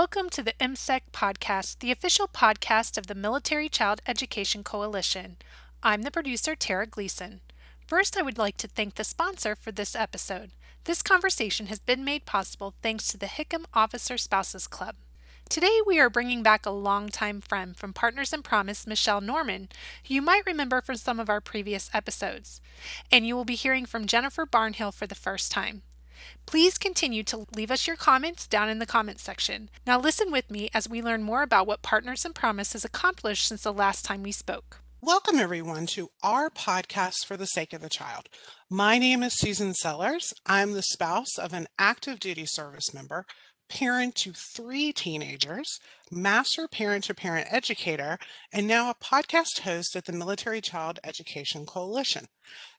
Welcome to the MCEC podcast, the official podcast of the Military Child Education Coalition. I'm the producer, Tara Gleason. First, I would like to thank the sponsor for this episode. This conversation has been made possible thanks to the Hickam Officer Spouses Club. Today, we are bringing back a longtime friend from Partners in Promise, Michelle Norman, who you might remember from some of our previous episodes. And you will be hearing from Jennifer Barnhill for the first time. Please continue to leave us your comments down in the comments section. Now, listen with me as we learn more about what Partners in Promise has accomplished since the last time we spoke. Welcome, everyone, to our podcast for the sake of the child. My name is Susan Sellers. I'm the spouse of an active duty service member parent to three teenagers, master parent to parent educator, and now a podcast host at the Military Child Education Coalition.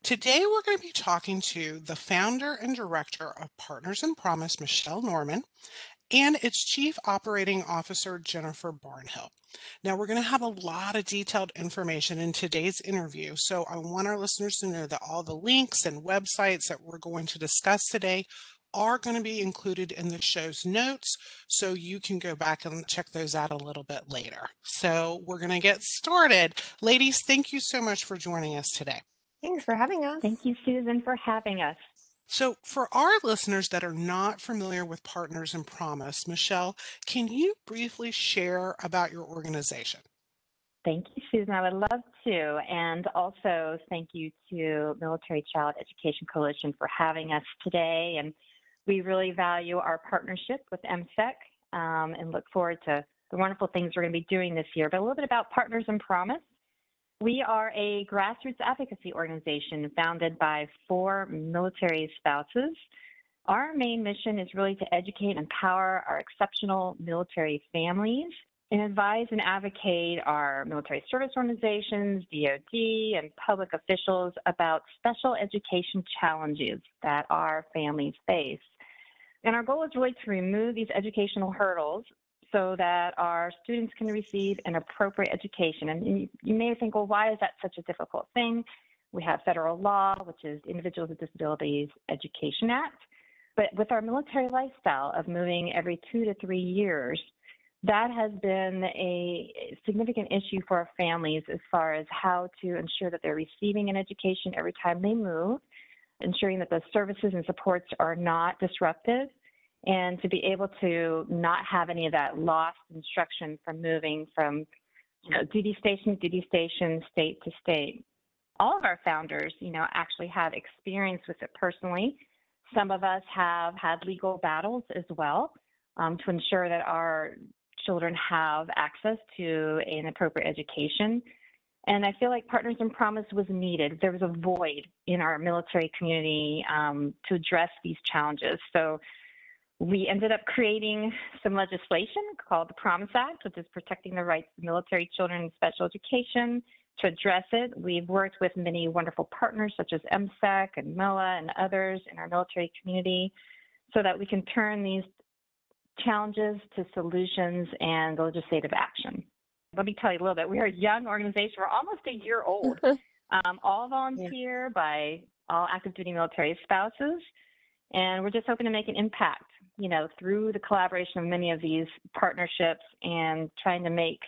Today, we're going to be talking to the founder and director of Partners in Promise, Michelle Norman, and its chief operating officer, Jennifer Barnhill. Now, we're going to have a lot of detailed information in today's interview, so I want our listeners to know that all the links and websites that we're going to discuss today are going to be included in the show's notes, so you can go back and check those out a little bit later. So we're going to get started. Ladies, thank you so much for joining us today. Thanks for having us. Thank you, Susan, for having us. So, for our listeners that are not familiar with Partners in Promise, Michelle, can you briefly share about your organization? Thank you, Susan. I would love to. And also, thank you to Military Child Education Coalition for having us today and we really value our partnership with MCEC um, and look forward to the wonderful things we're going to be doing this year. But a little bit about Partners in Promise. We are a grassroots advocacy organization founded by four military spouses. Our main mission is really to educate and empower our exceptional military families and advise and advocate our military service organizations, DoD, and public officials about special education challenges that our families face. And our goal is really to remove these educational hurdles so that our students can receive an appropriate education. And you may think, well, why is that such a difficult thing? We have federal law, which is Individuals with Disabilities Education Act. But with our military lifestyle of moving every two to three years, that has been a significant issue for our families as far as how to ensure that they're receiving an education every time they move ensuring that the services and supports are not disrupted, and to be able to not have any of that lost instruction from moving from you know, duty station to duty station, state to state. All of our founders, you know, actually have experience with it personally. Some of us have had legal battles as well um, to ensure that our children have access to an appropriate education. And I feel like Partners in Promise was needed. There was a void in our military community um, to address these challenges. So we ended up creating some legislation called the Promise Act, which is protecting the rights of military children in special education. To address it, we've worked with many wonderful partners such as MCEC and MOA and others in our military community so that we can turn these challenges to solutions and legislative action let me tell you a little bit. We are a young organization. We're almost a year old. um, all volunteer yeah. by all active duty military spouses. And we're just hoping to make an impact, you know, through the collaboration of many of these partnerships and trying to make,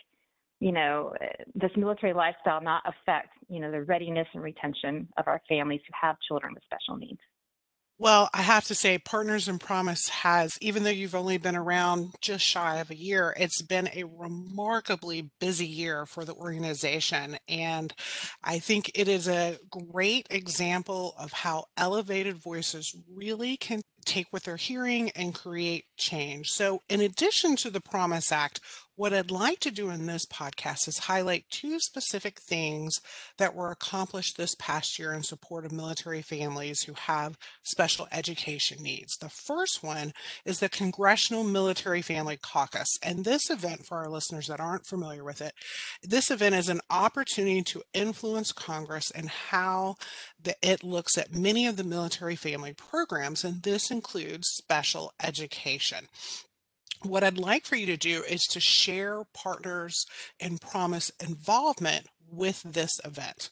you know, this military lifestyle not affect, you know, the readiness and retention of our families who have children with special needs. Well, I have to say, Partners in Promise has, even though you've only been around just shy of a year, it's been a remarkably busy year for the organization. And I think it is a great example of how elevated voices really can take what they're hearing and create change. So, in addition to the Promise Act, what I'd like to do in this podcast is highlight two specific things that were accomplished this past year in support of military families who have special education needs. The first one is the Congressional Military Family Caucus. And this event, for our listeners that aren't familiar with it, this event is an opportunity to influence Congress and how the, it looks at many of the military family programs, and this includes special education what I'd like for you to do is to share Partners in Promise involvement with this event.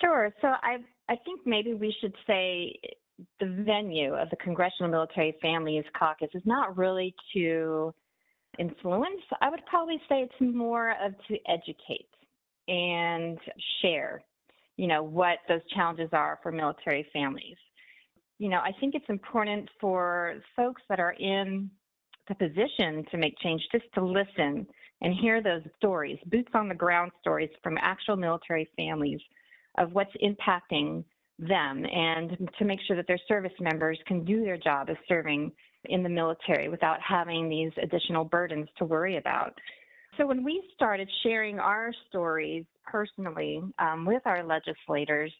Sure. So I I think maybe we should say the venue of the Congressional Military Families Caucus is not really to influence, I would probably say it's more of to educate and share, you know, what those challenges are for military families. You know, I think it's important for folks that are in the position to make change just to listen and hear those stories, boots on the ground stories from actual military families of what's impacting them and to make sure that their service members can do their job of serving in the military without having these additional burdens to worry about. So when we started sharing our stories personally um, with our legislators,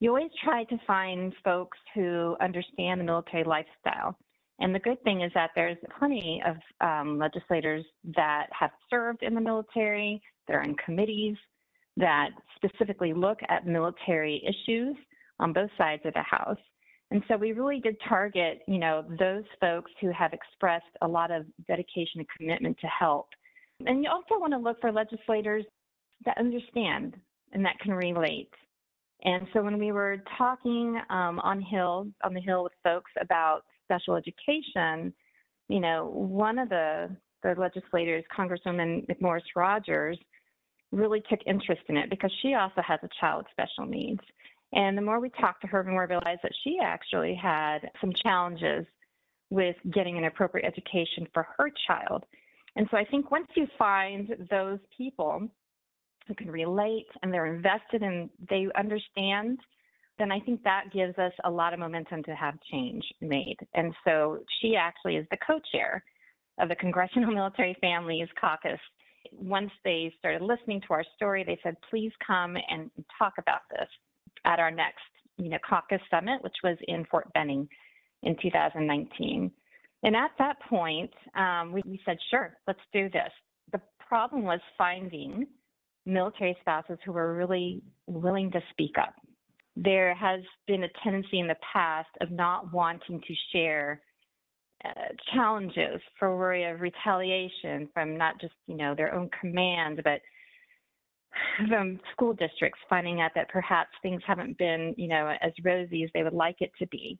you always try to find folks who understand the military lifestyle. And the good thing is that there's plenty of um, legislators that have served in the military, that are in committees, that specifically look at military issues on both sides of the house. And so we really did target, you know, those folks who have expressed a lot of dedication and commitment to help. And you also want to look for legislators that understand and that can relate. And so when we were talking um, on Hill, on the Hill with folks about special education, you know, one of the, the legislators, Congresswoman McMorris Rodgers, really took interest in it because she also has a child with special needs. And the more we talked to her, the more realized that she actually had some challenges with getting an appropriate education for her child. And so I think once you find those people who can relate and they're invested and they understand, then I think that gives us a lot of momentum to have change made. And so she actually is the co chair of the Congressional Military Families Caucus. Once they started listening to our story, they said, please come and talk about this at our next you know, caucus summit, which was in Fort Benning in 2019. And at that point, um, we, we said, sure, let's do this. The problem was finding military spouses who were really willing to speak up. There has been a tendency in the past of not wanting to share uh, challenges for worry of retaliation from not just you know their own command, but from school districts finding out that perhaps things haven't been, you know, as rosy as they would like it to be.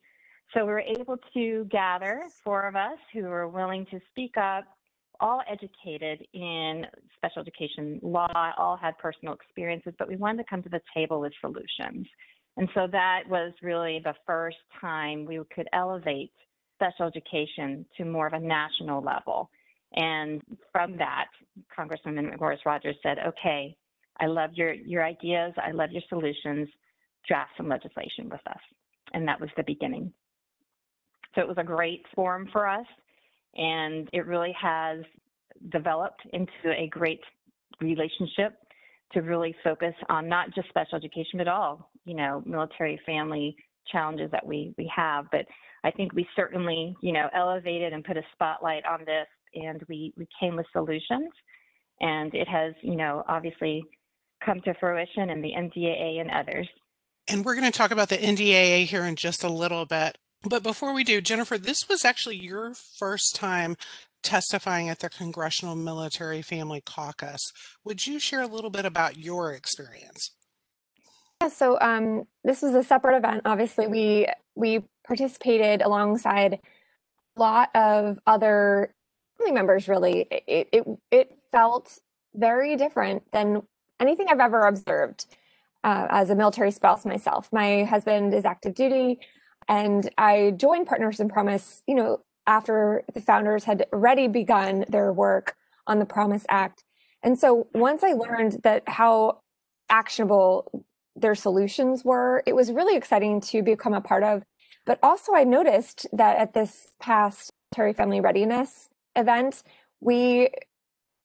So we were able to gather four of us who were willing to speak up, all educated in special education law, all had personal experiences, but we wanted to come to the table with solutions. And so that was really the first time we could elevate special education to more of a national level. And from that, Congresswoman McMorris Rodgers said, okay, I love your, your ideas. I love your solutions. Draft some legislation with us. And that was the beginning. So it was a great forum for us. And it really has developed into a great relationship to really focus on not just special education, but all, you know, military family challenges that we, we have. But I think we certainly, you know, elevated and put a spotlight on this and we, we came with solutions. And it has, you know, obviously come to fruition in the NDAA and others. And we're going to talk about the NDAA here in just a little bit. But before we do, Jennifer, this was actually your first time testifying at the Congressional Military Family Caucus. Would you share a little bit about your experience? Yeah, so um, this was a separate event. Obviously, we we participated alongside a lot of other family members. Really, it it, it felt very different than anything I've ever observed uh, as a military spouse myself. My husband is active duty, and I joined Partners in Promise, you know, after the founders had already begun their work on the Promise Act. And so once I learned that how actionable their solutions were, it was really exciting to become a part of. But also, I noticed that at this past Terry Family Readiness event, we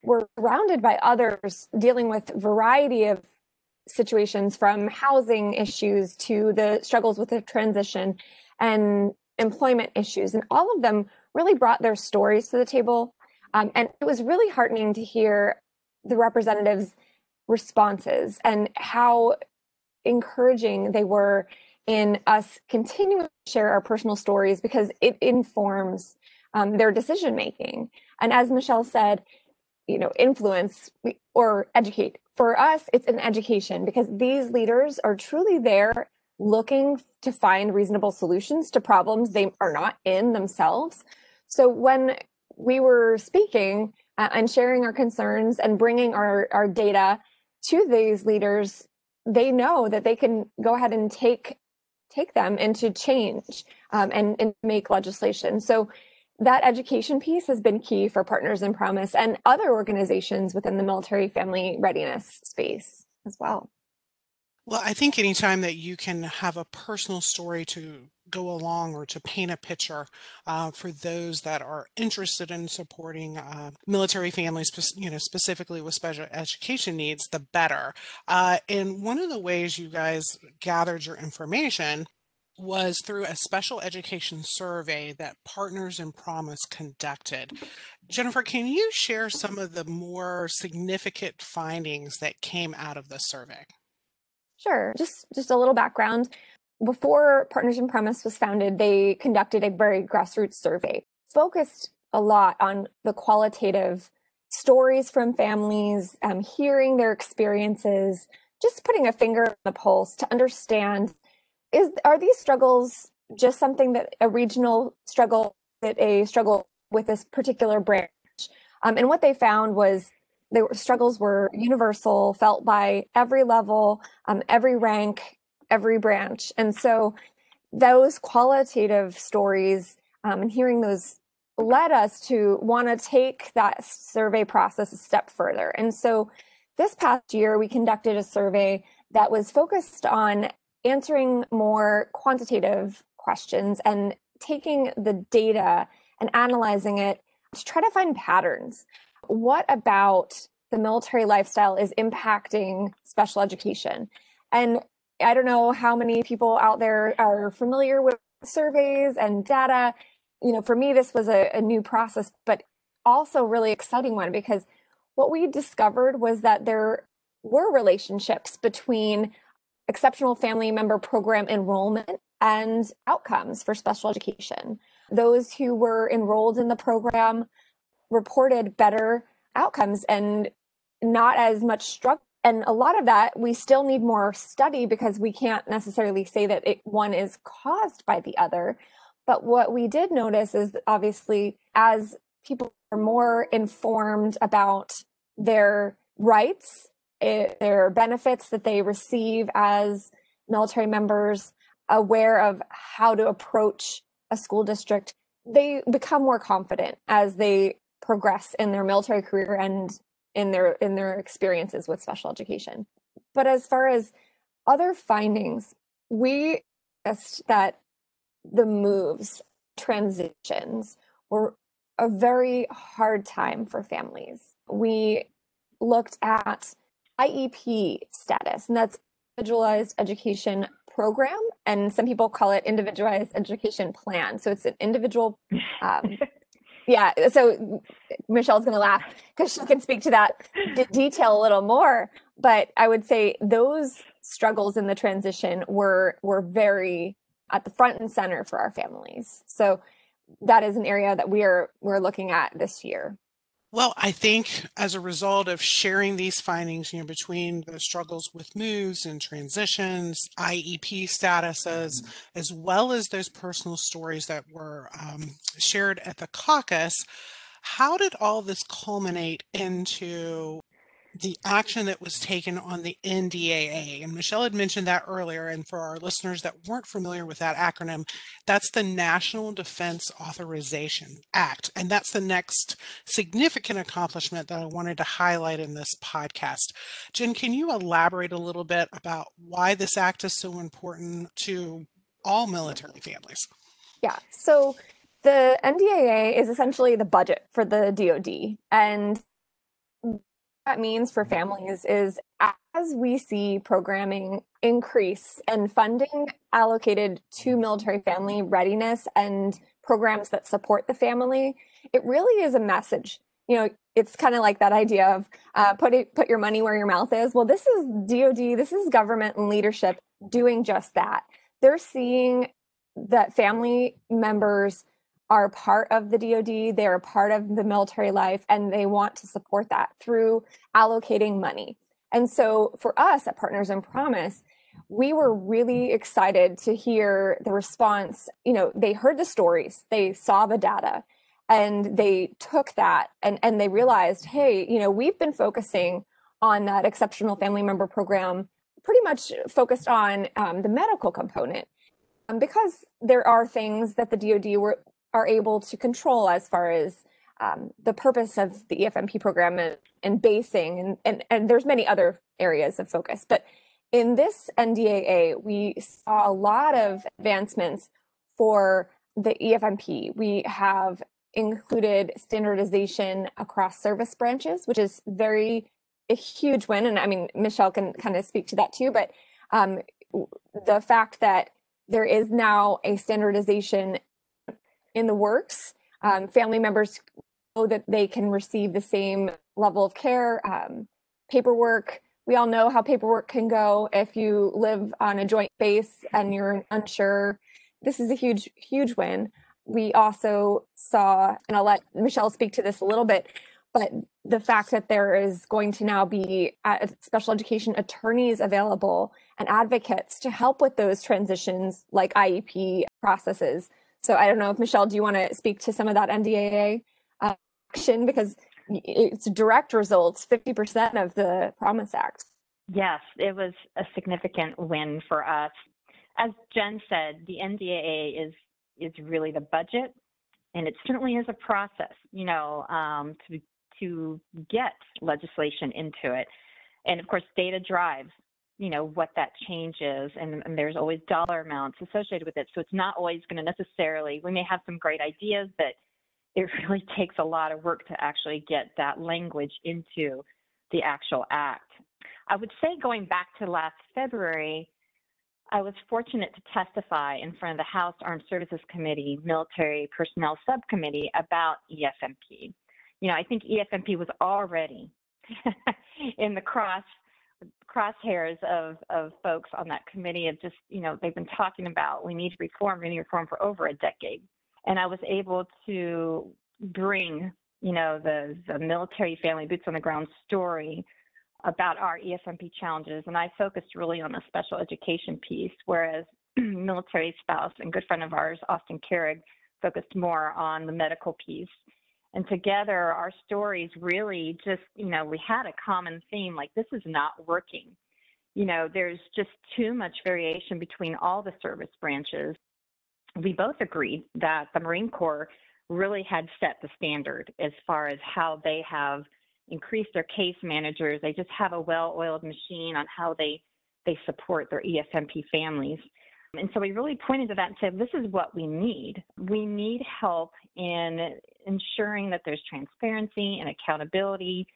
were surrounded by others dealing with variety of situations from housing issues to the struggles with the transition and employment issues and all of them really brought their stories to the table um, and it was really heartening to hear the representatives responses and how encouraging they were in us continuing to share our personal stories because it informs um, their decision making and as michelle said you know influence or educate. For us it's an education because these leaders are truly there looking to find reasonable solutions to problems they are not in themselves. So when we were speaking uh, and sharing our concerns and bringing our, our data to these leaders, they know that they can go ahead and take take them into change um, and, and make legislation. So that education piece has been key for Partners in Promise and other organizations within the military family readiness space as well. Well, I think anytime that you can have a personal story to go along or to paint a picture uh, for those that are interested in supporting uh, military families, you know, specifically with special education needs, the better. Uh, and one of the ways you guys gathered your information was through a special education survey that Partners in Promise conducted. Jennifer, can you share some of the more significant findings that came out of the survey? Sure. Just just a little background. Before Partners in Promise was founded, they conducted a very grassroots survey, focused a lot on the qualitative stories from families, um, hearing their experiences, just putting a finger on the pulse to understand is are these struggles just something that a regional struggle that a struggle with this particular branch? Um, and what they found was the struggles were universal felt by every level um, every rank every branch and so those qualitative stories um, and hearing those led us to want to take that survey process a step further and so this past year we conducted a survey that was focused on answering more quantitative questions and taking the data and analyzing it to try to find patterns. What about the military lifestyle is impacting special education? And I don't know how many people out there are familiar with surveys and data. You know, for me, this was a, a new process, but also really exciting one because what we discovered was that there were relationships between exceptional family member program enrollment and outcomes for special education. Those who were enrolled in the program reported better outcomes and not as much struggle. And a lot of that, we still need more study because we can't necessarily say that it, one is caused by the other. But what we did notice is obviously, as people are more informed about their rights it, their benefits that they receive as military members, aware of how to approach a school district, they become more confident as they progress in their military career and in their in their experiences with special education. But as far as other findings, we noticed that the moves, transitions were a very hard time for families. We looked at IEP status, and that's individualized education program. And some people call it individualized education plan. So it's an individual. Um, yeah. So Michelle's going to laugh because she can speak to that d- detail a little more. But I would say those struggles in the transition were were very at the front and center for our families. So that is an area that we are we're looking at this year. Well, I think as a result of sharing these findings, you know, between the struggles with moves and transitions, IEP statuses, mm-hmm. as well as those personal stories that were um, shared at the caucus, how did all this culminate into the action that was taken on the NDAA. And Michelle had mentioned that earlier. And for our listeners that weren't familiar with that acronym, that's the National Defense Authorization Act. And that's the next significant accomplishment that I wanted to highlight in this podcast. Jen, can you elaborate a little bit about why this act is so important to all military families? Yeah. So the NDAA is essentially the budget for the DoD. And that means for families is as we see programming increase and funding allocated to military family readiness and programs that support the family, it really is a message. You know, it's kind of like that idea of uh, put it, put your money where your mouth is. Well, this is DoD, this is government and leadership doing just that. They're seeing that family members are part of the DoD, they're a part of the military life, and they want to support that through allocating money. And so for us at Partners in Promise, we were really excited to hear the response. You know, they heard the stories, they saw the data, and they took that and and they realized hey you know we've been focusing on that exceptional family member program pretty much focused on um, the medical component um, because there are things that the dod were are able to control as far as um, the purpose of the efmp program and, and basing and, and and there's many other areas of focus but in this ndaa we saw a lot of advancements for the EFMP, we have included standardization across service branches, which is very a huge win. And I mean, Michelle can kind of speak to that too. But um, the fact that there is now a standardization in the works, um, family members know that they can receive the same level of care, um, paperwork. We all know how paperwork can go if you live on a joint base and you're unsure. This is a huge, huge win we also saw, and I'll let Michelle speak to this a little bit, but the fact that there is going to now be uh, special education attorneys available and advocates to help with those transitions like IEP processes. So I don't know if Michelle, do you want to speak to some of that NDAA action because it's direct results, 50% of the Promise Act. Yes, it was a significant win for us. As Jen said, the NDAA is is really the budget, and it certainly is a process, you know, um, to to get legislation into it, and of course, data drives, you know, what that change is, and, and there's always dollar amounts associated with it. So it's not always going to necessarily. We may have some great ideas, but it really takes a lot of work to actually get that language into the actual act. I would say going back to last February, I was fortunate to testify in front of the House Armed Services Committee Military Personnel Subcommittee about EFMP. You know, I think EFMP was already in the cross crosshairs of, of folks on that committee of just, you know, they've been talking about we need reform, we need reform for over a decade. And I was able to bring, you know, the, the military family boots on the ground story about our EFMP challenges, and I focused really on the special education piece, whereas military spouse and good friend of ours, Austin Carrig, focused more on the medical piece. And together, our stories really just, you know, we had a common theme like this is not working. You know, there's just too much variation between all the service branches. We both agreed that the Marine Corps really had set the standard as far as how they have increased their case managers. They just have a well-oiled machine on how they they support their EFMP families. And so we really pointed to that and said, this is what we need. We need help in ensuring that there's transparency and accountability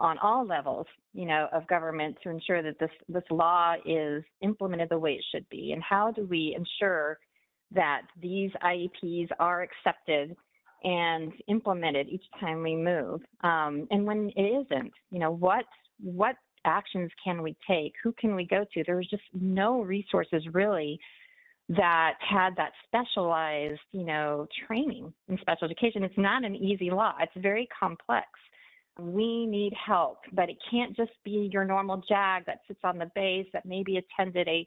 on all levels, you know, of government to ensure that this this law is implemented the way it should be. And how do we ensure that these IEPs are accepted and implemented each time we move. Um, and when it isn't, you know, what what actions can we take? Who can we go to? There was just no resources really that had that specialized, you know, training in special education. It's not an easy law. It's very complex. We need help, but it can't just be your normal JAG that sits on the base that maybe attended a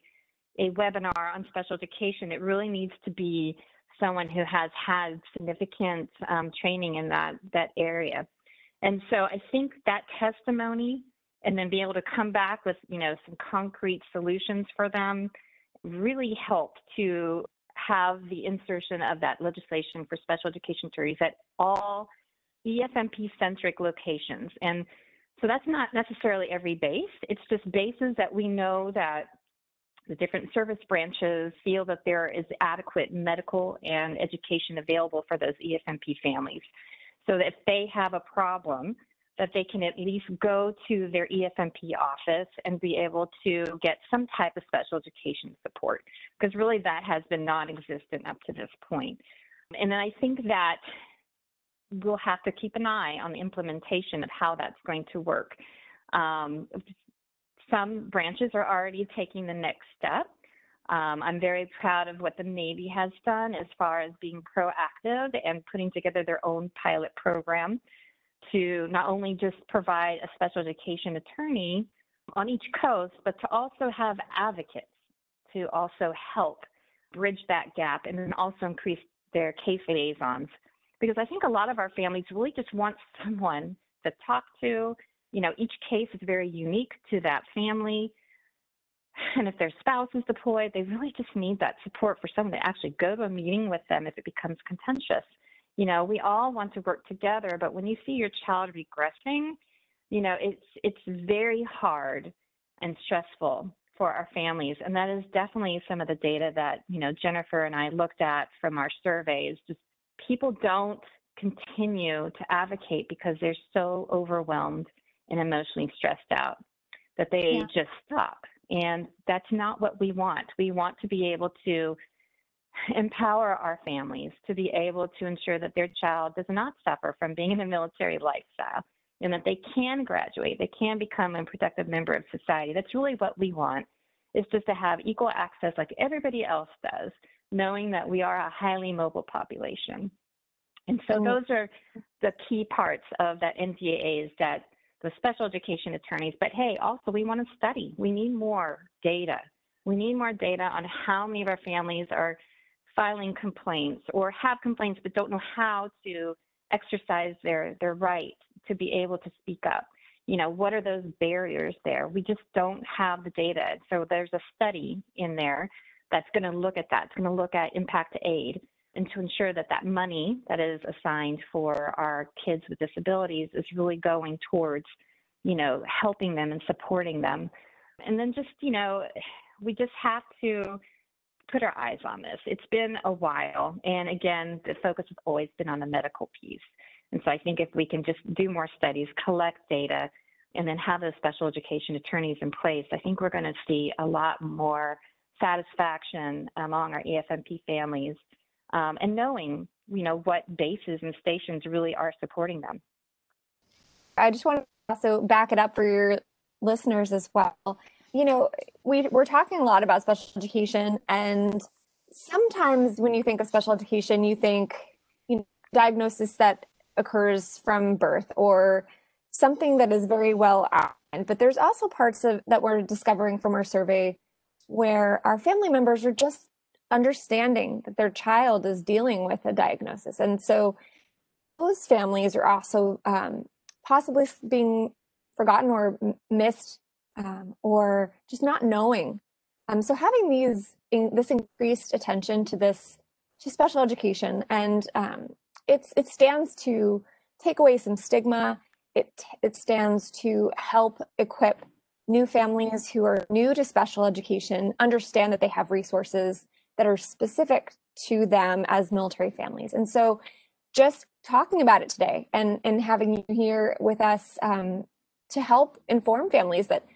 a webinar on special education. It really needs to be someone who has had significant um, training in that that area. And so I think that testimony and then be able to come back with you know some concrete solutions for them really helped to have the insertion of that legislation for special education attorneys at all EFMP centric locations. And so that's not necessarily every base. It's just bases that we know that the different service branches feel that there is adequate medical and education available for those EFMP families. So that if they have a problem, that they can at least go to their EFMP office and be able to get some type of special education support, because really that has been non-existent up to this point. And then I think that we'll have to keep an eye on the implementation of how that's going to work. Um, some branches are already taking the next step. Um, I'm very proud of what the Navy has done as far as being proactive and putting together their own pilot program to not only just provide a special education attorney on each coast, but to also have advocates to also help bridge that gap and then also increase their case liaisons because I think a lot of our families really just want someone to talk to. You know, each case is very unique to that family. And if their spouse is deployed, they really just need that support for someone to actually go to a meeting with them if it becomes contentious. You know, we all want to work together, but when you see your child regressing, you know, it's it's very hard and stressful for our families. And that is definitely some of the data that, you know, Jennifer and I looked at from our surveys. Just people don't continue to advocate because they're so overwhelmed and emotionally stressed out that they yeah. just stop. And that's not what we want. We want to be able to empower our families to be able to ensure that their child does not suffer from being in a military lifestyle and that they can graduate, they can become a productive member of society. That's really what we want, is just to have equal access like everybody else does, knowing that we are a highly mobile population. And so mm-hmm. those are the key parts of that NDAA is that the special education attorneys, but hey, also we want to study. We need more data. We need more data on how many of our families are filing complaints or have complaints but don't know how to exercise their, their right to be able to speak up. You know, what are those barriers there? We just don't have the data. So there's a study in there that's going to look at that. It's going to look at impact aid and to ensure that that money that is assigned for our kids with disabilities is really going towards, you know, helping them and supporting them. And then just, you know, we just have to put our eyes on this. It's been a while. And again, the focus has always been on the medical piece. And so I think if we can just do more studies, collect data, and then have those special education attorneys in place, I think we're going to see a lot more satisfaction among our EFMP families um, and knowing, you know, what bases and stations really are supporting them. I just want to also back it up for your listeners as well you know, we, we're talking a lot about special education, and sometimes when you think of special education, you think you know, diagnosis that occurs from birth or something that is very well outlined. But there's also parts of that we're discovering from our survey where our family members are just understanding that their child is dealing with a diagnosis, and so those families are also um, possibly being forgotten or missed um, or just not knowing. Um, so having these in, this increased attention to this to special education and um, it's it stands to take away some stigma. It it stands to help equip new families who are new to special education understand that they have resources that are specific to them as military families. And so just talking about it today and and having you here with us um, to help inform families that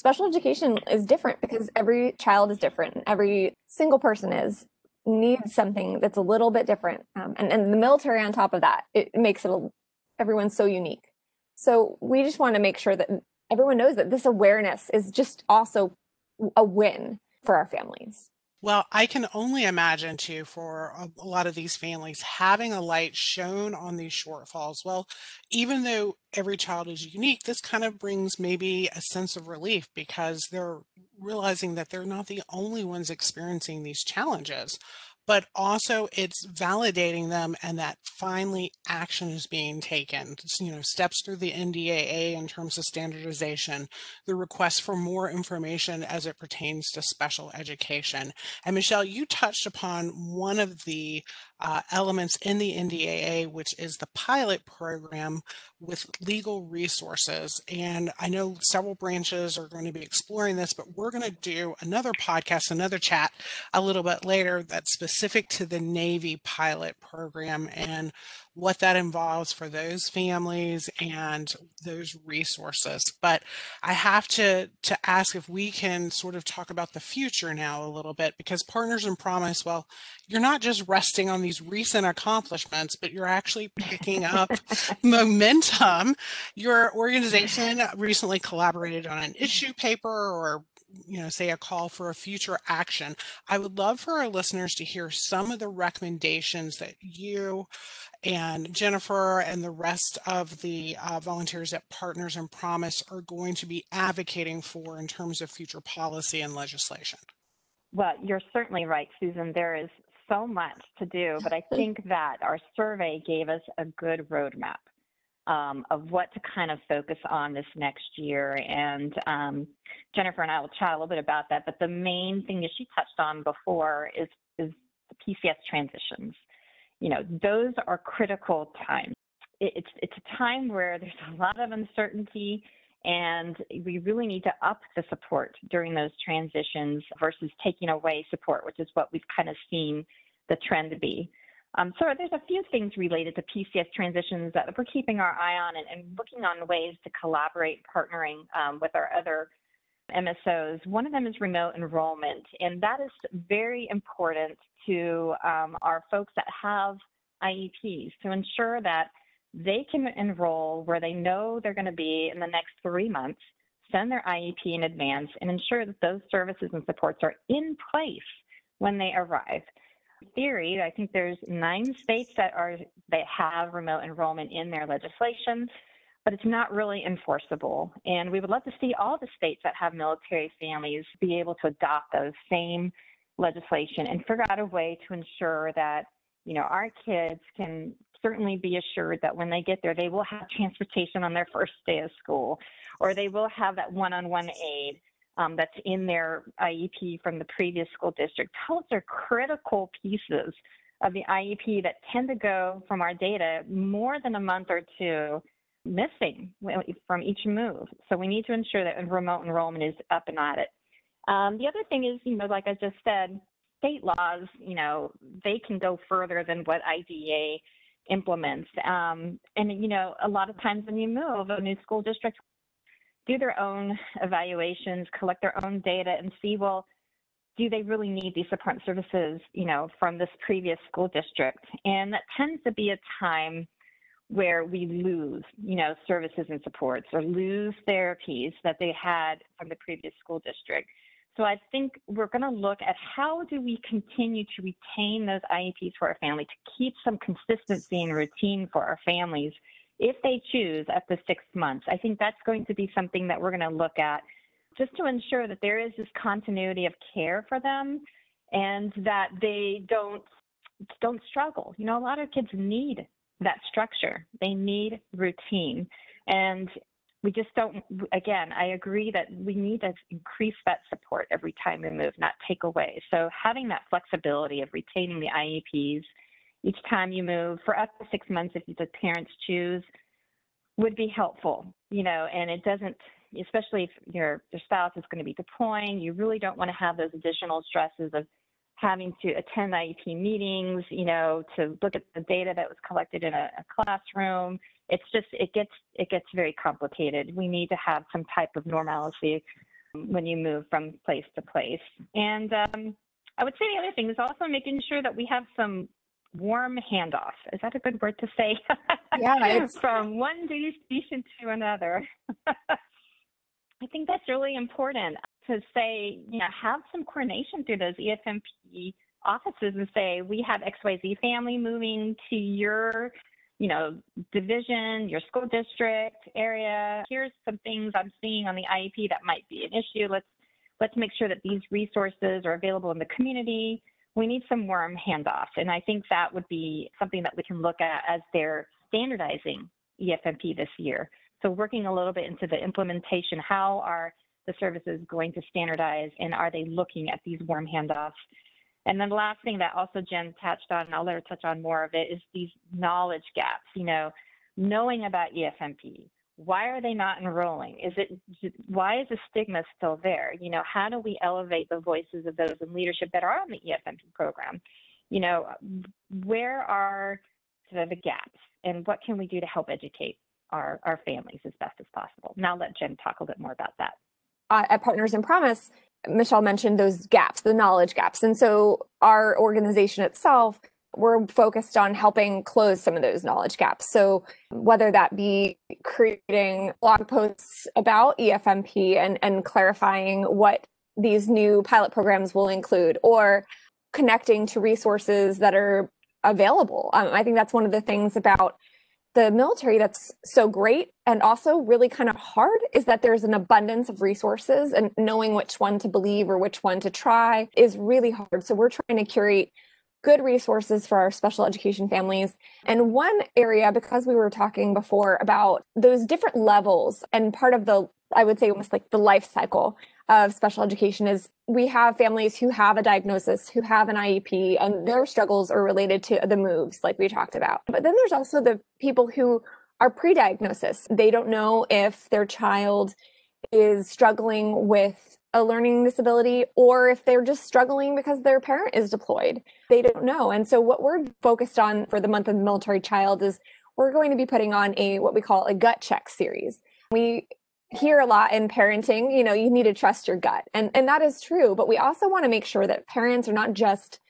special education is different because every child is different. Every single person is needs something that's a little bit different. Um, and, and the military on top of that, it makes it a, everyone's so unique. So we just want to make sure that everyone knows that this awareness is just also a win for our families. Well, I can only imagine too for a, a, lot of these families having a light shown on these shortfalls. Well, even though every child is unique, this kind of brings maybe a sense of relief because they're realizing that they're not the only ones experiencing these challenges but also it's validating them and that finally action is being taken. you know, steps through the NDAA in terms of standardization, the request for more information as it pertains to special education. And Michelle, you touched upon one of the uh, elements in the NDAA, which is the pilot program with legal resources. And I know several branches are going to be exploring this, but we're going to do another podcast, another chat a little bit later that's specific to the Navy pilot program and what that involves for those families and those resources. But I have to to ask if we can sort of talk about the future now a little bit because Partners in Promise, well, you're not just resting on these recent accomplishments, but you're actually picking up momentum. Your organization recently collaborated on an issue paper or you know, say a call for a future action. I would love for our listeners to hear some of the recommendations that you and Jennifer and the rest of the uh, volunteers at Partners in Promise are going to be advocating for in terms of future policy and legislation? Well, you're certainly right, Susan. There is so much to do, but I think that our survey gave us a good roadmap um, of what to kind of focus on this next year. And um, Jennifer and I will chat a little bit about that. But the main thing that she touched on before is is the PCS transitions. You know, those are critical times. It's it's a time where there's a lot of uncertainty and we really need to up the support during those transitions versus taking away support, which is what we've kind of seen the trend be. Um, so there's a few things related to PCS transitions that we're keeping our eye on and, and looking on ways to collaborate, partnering um, with our other MSOs. One of them is remote enrollment, and that is very important to um, our folks that have IEPs to ensure that they can enroll where they know they're going to be in the next three months, send their IEP in advance, and ensure that those services and supports are in place when they arrive. In theory, I think there's nine states that are that have remote enrollment in their legislation, but it's not really enforceable. And we would love to see all the states that have military families be able to adopt those same legislation and figure out a way to ensure that you know our kids can certainly be assured that when they get there, they will have transportation on their first day of school, or they will have that one on one aid um, that's in their IEP from the previous school district. Those are critical pieces of the IEP that tend to go from our data more than a month or two missing from each move. So we need to ensure that remote enrollment is up and at it. Um, the other thing is, you know, like I just said, state laws, you know, they can go further than what IDEA implements. Um, and, you know, a lot of times when you move, a new school district do their own evaluations, collect their own data, and see, well, do they really need these support services, you know, from this previous school district? And that tends to be a time where we lose, you know, services and supports or lose therapies that they had from the previous school district. So I think we're going to look at how do we continue to retain those IEPs for our family to keep some consistency and routine for our families if they choose at the six months. I think that's going to be something that we're going to look at just to ensure that there is this continuity of care for them and that they don't don't struggle. You know, a lot of kids need that structure. They need routine. And we just don't, again, I agree that we need to increase that support every time we move, not take away. So having that flexibility of retaining the IEPs each time you move for up to six months, if the parents choose, would be helpful, you know, and it doesn't, especially if your, your spouse is going to be deploying, you really don't want to have those additional stresses of having to attend IEP meetings, you know, to look at the data that was collected in a, a classroom, it's just it gets it gets very complicated. We need to have some type of normalcy when you move from place to place. And um, I would say the other thing is also making sure that we have some warm handoff. Is that a good word to say? Yeah, from one duty station to another. I think that's really important to say, you know, have some coordination through those EFMP offices and say, we have XYZ family moving to your you know, division, your school district area. Here's some things I'm seeing on the IEP that might be an issue. Let's let's make sure that these resources are available in the community. We need some warm handoffs, and I think that would be something that we can look at as they're standardizing EFMP this year. So working a little bit into the implementation, how are the services going to standardize, and are they looking at these warm handoffs? And then the last thing that also Jen touched on, and I'll let her touch on more of it, is these knowledge gaps, you know, knowing about EFMP. Why are they not enrolling? Is it why is the stigma still there? You know, how do we elevate the voices of those in leadership that are on the EFMP program? You know, where are the gaps and what can we do to help educate our, our families as best as possible? Now let Jen talk a little bit more about that. Uh, at Partners in Promise, Michelle mentioned those gaps, the knowledge gaps. And so our organization itself, we're focused on helping close some of those knowledge gaps. So whether that be creating blog posts about EFMP and, and clarifying what these new pilot programs will include, or connecting to resources that are available. Um, I think that's one of the things about the military that's so great and also really kind of hard is that there's an abundance of resources and knowing which one to believe or which one to try is really hard. So we're trying to curate good resources for our special education families. And one area, because we were talking before about those different levels and part of the, I would say almost like the life cycle of special education is we have families who have a diagnosis, who have an IEP, and their struggles are related to the moves, like we talked about. But then there's also the people who are pre diagnosis. They don't know if their child is struggling with a learning disability or if they're just struggling because their parent is deployed. They don't know. And so what we're focused on for the month of the military child is we're going to be putting on a what we call a gut check series. We hear a lot in parenting, you know, you need to trust your gut. And and that is true, but we also want to make sure that parents are not just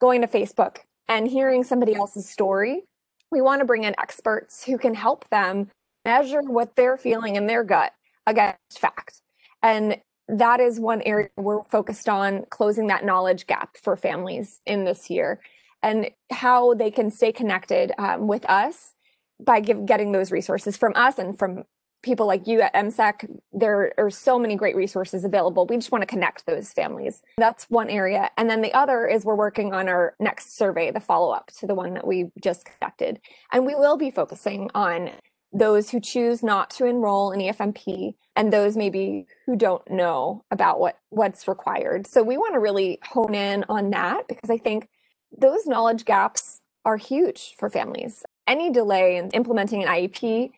going to Facebook and hearing somebody else's story. We want to bring in experts who can help them measure what they're feeling in their gut against fact. And that is one area we're focused on closing that knowledge gap for families in this year and how they can stay connected um, with us by give, getting those resources from us and from people like you at MCEC. There are so many great resources available. We just want to connect those families. That's one area. And then the other is we're working on our next survey, the follow up to the one that we just conducted. And we will be focusing on those who choose not to enroll in EFMP and those maybe who don't know about what what's required. So we want to really hone in on that because I think those knowledge gaps are huge for families. Any delay in implementing an IEP,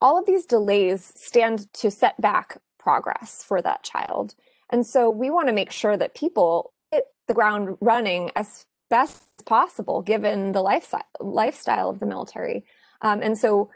all of these delays stand to set back progress for that child. And so we want to make sure that people hit the ground running as best as possible given the lifestyle lifestyle of the military. Um, and so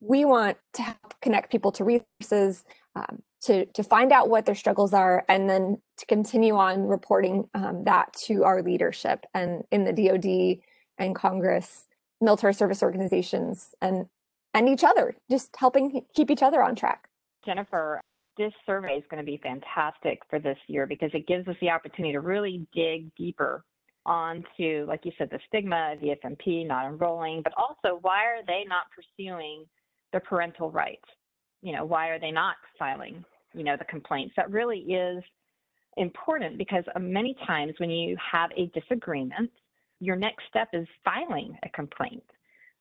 we want to help connect people to resources um, to to find out what their struggles are and then to continue on reporting um, that to our leadership and in the DoD and Congress, military service organizations, and and each other, just helping keep each other on track. Jennifer, this survey is going to be fantastic for this year because it gives us the opportunity to really dig deeper onto, like you said, the stigma, the EFMP not enrolling, but also why are they not pursuing their parental rights? You know, why are they not filing, you know, the complaints? That really is important because uh, many times when you have a disagreement, your next step is filing a complaint.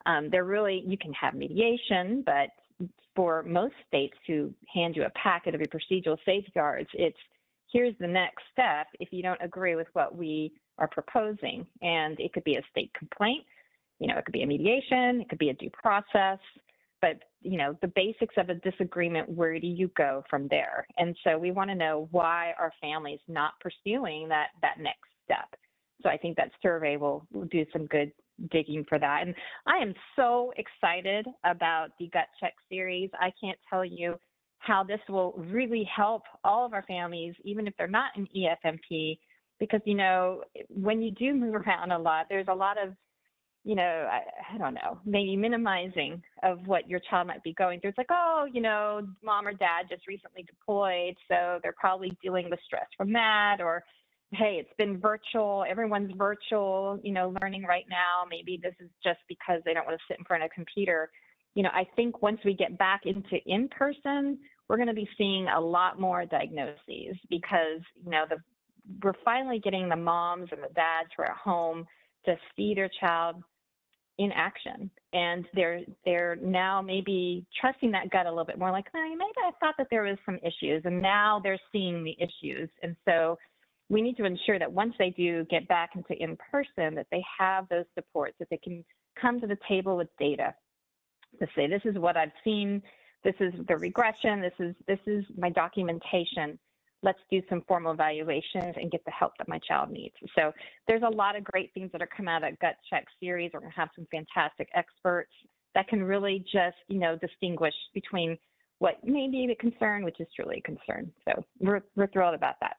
Um, they're really, you can have mediation, but for most states who hand you a packet of your procedural safeguards, it's here's the next step if you don't agree with what we are proposing. And it could be a state complaint, you know, it could be a mediation, it could be a due process, but you know the basics of a disagreement where do you go from there and so we want to know why are families not pursuing that that next step so i think that survey will, will do some good digging for that and i am so excited about the gut check series i can't tell you how this will really help all of our families even if they're not in efmp because you know when you do move around a lot there's a lot of you know, I, I don't know, maybe minimizing of what your child might be going through. It's like, oh, you know, mom or dad just recently deployed, so they're probably dealing with stress from that, or hey, it's been virtual, everyone's virtual, you know, learning right now. Maybe this is just because they don't want to sit in front of a computer. You know, I think once we get back into in person, we're going to be seeing a lot more diagnoses because, you know, the we're finally getting the moms and the dads who are at home to see their child in action and they're they're now maybe trusting that gut a little bit more like hey, maybe i thought that there was some issues and now they're seeing the issues and so we need to ensure that once they do get back into in person that they have those supports that they can come to the table with data to say this is what i've seen this is the regression this is this is my documentation let's do some formal evaluations and get the help that my child needs. So there's a lot of great things that are coming out of gut check series. We're gonna have some fantastic experts that can really just, you know, distinguish between what may be a concern, which is truly a concern. So we're, we're thrilled about that.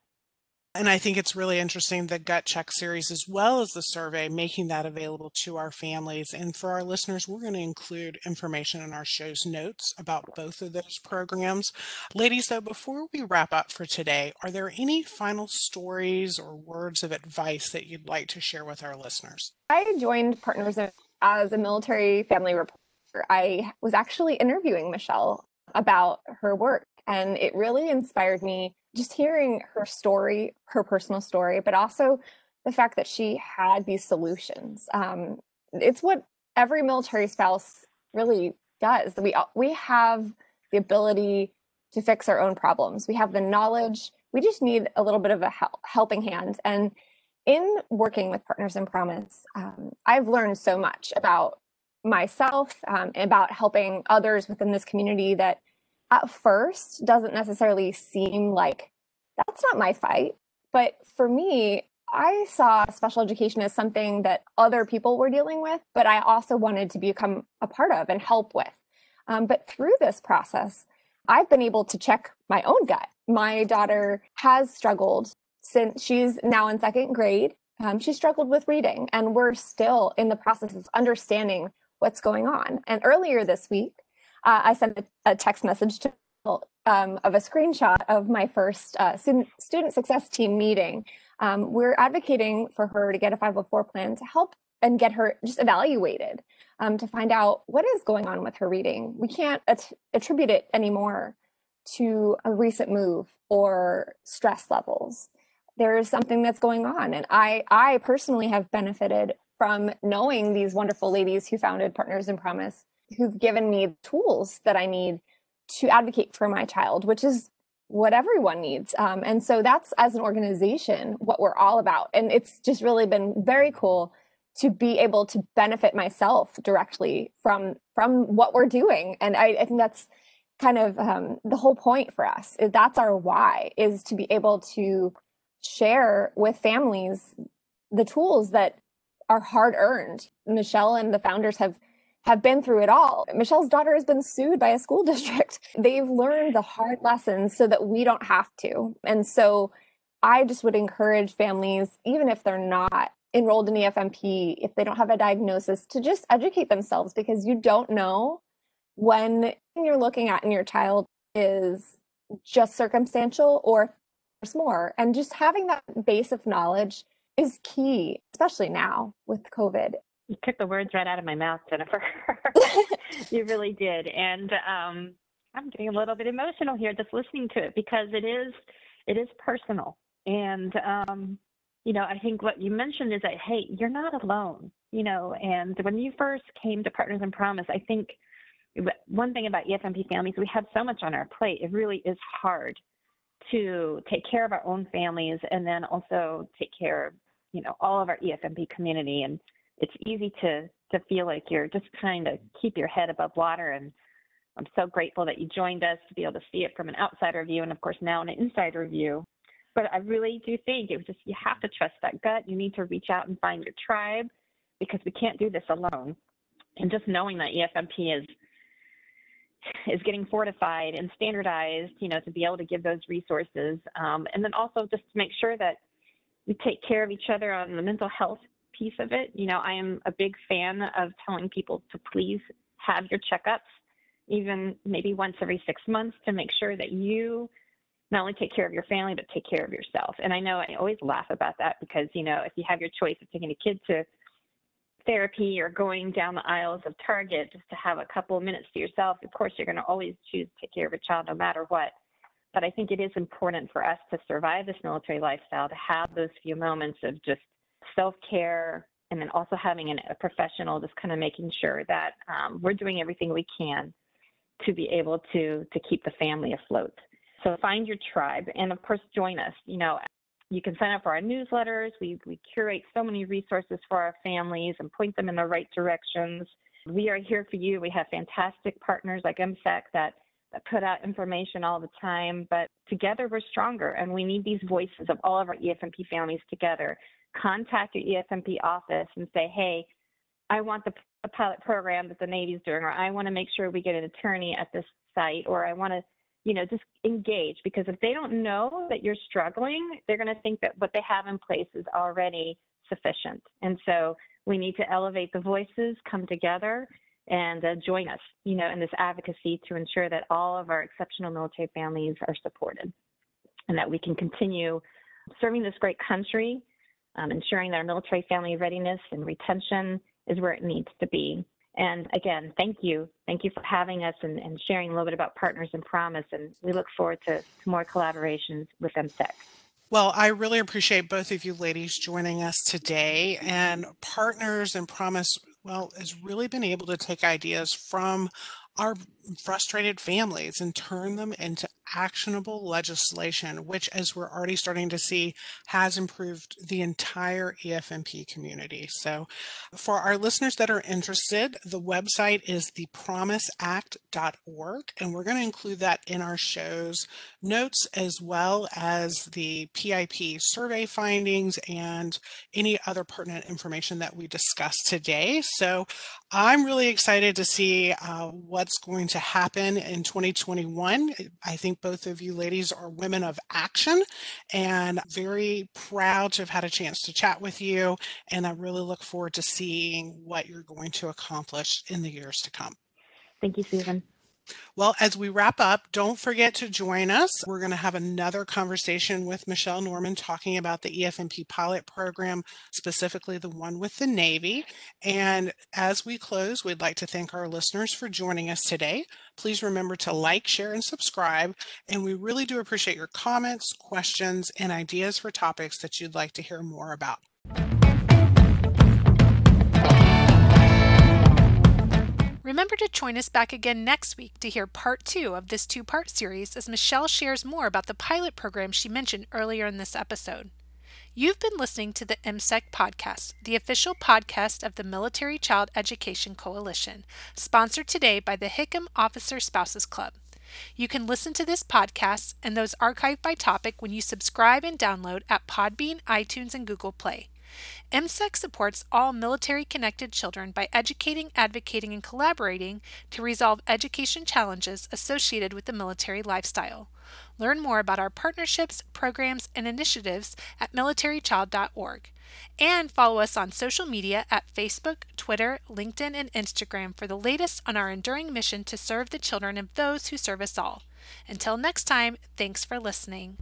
And I think it's really interesting the gut check series as well as the survey, making that available to our families. And for our listeners, we're going to include information in our show's notes about both of those programs. Ladies, though, before we wrap up for today, are there any final stories or words of advice that you'd like to share with our listeners? I joined Partners as a military family reporter. I was actually interviewing Michelle about her work, and it really inspired me just hearing her story, her personal story, but also the fact that she had these solutions. Um, it's what every military spouse really does. We we have the ability to fix our own problems. We have the knowledge. We just need a little bit of a helping hand. And in working with Partners in Promise, um, I've learned so much about myself, um, about helping others within this community that at first doesn't necessarily seem like that's not my fight. But for me, I saw special education as something that other people were dealing with, but I also wanted to become a part of and help with. Um, but through this process, I've been able to check my own gut. My daughter has struggled since she's now in second grade. Um, she struggled with reading, and we're still in the process of understanding what's going on. And earlier this week, uh, I sent a, a, text message to um, of a screenshot of my first uh, student, student success team meeting. Um, we're advocating for her to get a 504 plan to help and get her just evaluated um, to find out what is going on with her reading. We can't at- attribute it anymore to a recent move or stress levels. There is something that's going on, and I I personally have benefited from knowing these wonderful ladies who founded Partners in Promise, who've given me tools that I need to advocate for my child, which is what everyone needs. Um, and so that's as an organization what we're all about. And it's just really been very cool to be able to benefit myself directly from from what we're doing and i, I think that's kind of um, the whole point for us that's our why is to be able to share with families the tools that are hard earned michelle and the founders have have been through it all michelle's daughter has been sued by a school district they've learned the hard lessons so that we don't have to and so i just would encourage families even if they're not enrolled in EFMP, if they don't have a diagnosis, to just educate themselves because you don't know when you're looking at in your child is just circumstantial or there's more. And just having that base of knowledge is key, especially now with COVID. You took the words right out of my mouth, Jennifer. you really did. And um, I'm getting a little bit emotional here just listening to it because it is it is personal. And um, you know, I think what you mentioned is that, hey, you're not alone, you know, and when you first came to Partners in Promise, I think one thing about EFMP families, we have so much on our plate. It really is hard to take care of our own families and then also take care of, you know, all of our EFMP community. And it's easy to to feel like you're just trying to keep your head above water. And I'm so grateful that you joined us to be able to see it from an outsider view and of course now an insider view but I really do think it was just you have to trust that gut. You need to reach out and find your tribe because we can't do this alone. And just knowing that EFMP is is getting fortified and standardized, you know, to be able to give those resources, um, and then also just to make sure that we take care of each other on the mental health piece of it. You know, I am a big fan of telling people to please have your checkups, even maybe once every six months, to make sure that you not only take care of your family, but take care of yourself. And I know I always laugh about that because, you know, if you have your choice of taking a kid to therapy or going down the aisles of Target just to have a couple of minutes to yourself, of course, you're going to always choose to take care of a child no matter what. But I think it is important for us to survive this military lifestyle to have those few moments of just self care and then also having an, a professional just kind of making sure that um, we're doing everything we can to be able to to keep the family afloat. So find your tribe and of course join us. You know, you can sign up for our newsletters. We, we curate so many resources for our families and point them in the right directions. We are here for you. We have fantastic partners like MCEC that, that put out information all the time, but together we're stronger and we need these voices of all of our EFMP families together. Contact your EFMP office and say, hey, I want the, pilot program that the Navy's doing, or I want to make sure we get an attorney at this site, or I want to you know, just engage because if they don't know that you're struggling, they're going to think that what they have in place is already sufficient. And so we need to elevate the voices, come together, and uh, join us, you know, in this advocacy to ensure that all of our exceptional military families are supported and that we can continue serving this great country, um, ensuring that our military family readiness and retention is where it needs to be. And again, thank you. Thank you for having us and, and sharing a little bit about Partners in Promise. And we look forward to, to more collaborations with MCEC. Well, I really appreciate both of you ladies joining us today. And Partners in Promise, well, has really been able to take ideas from our frustrated families and turn them into actionable legislation, which, as we're already starting to see, has improved the entire EFMP community. So, for our listeners that are interested, the website is thepromiseact.org, and we're going to include that in our show's notes as well as the PIP survey findings and any other pertinent information that we discussed today. So, I'm really excited to see uh, what's going to happen in 2021. I think both of you ladies are women of action and very proud to have had a chance to chat with you. And I really look forward to seeing what you're going to accomplish in the years to come. Thank you, Susan. Well, as we wrap up, don't forget to join us. We're going to have another conversation with Michelle Norman talking about the EFMP pilot program, specifically the one with the Navy. And as we close, we'd like to thank our listeners for joining us today. Please remember to like, share, and subscribe. And we really do appreciate your comments, questions, and ideas for topics that you'd like to hear more about. Remember to join us back again next week to hear part two of this two part series as Michelle shares more about the pilot program she mentioned earlier in this episode. You've been listening to the MCEC podcast, the official podcast of the Military Child Education Coalition, sponsored today by the Hickam Officer Spouses Club. You can listen to this podcast and those archived by topic when you subscribe and download at Podbean, iTunes, and Google Play. MCEC supports all military connected children by educating, advocating, and collaborating to resolve education challenges associated with the military lifestyle. Learn more about our partnerships, programs, and initiatives at militarychild.org. And follow us on social media at Facebook, Twitter, LinkedIn, and Instagram for the latest on our enduring mission to serve the children of those who serve us all. Until next time, thanks for listening.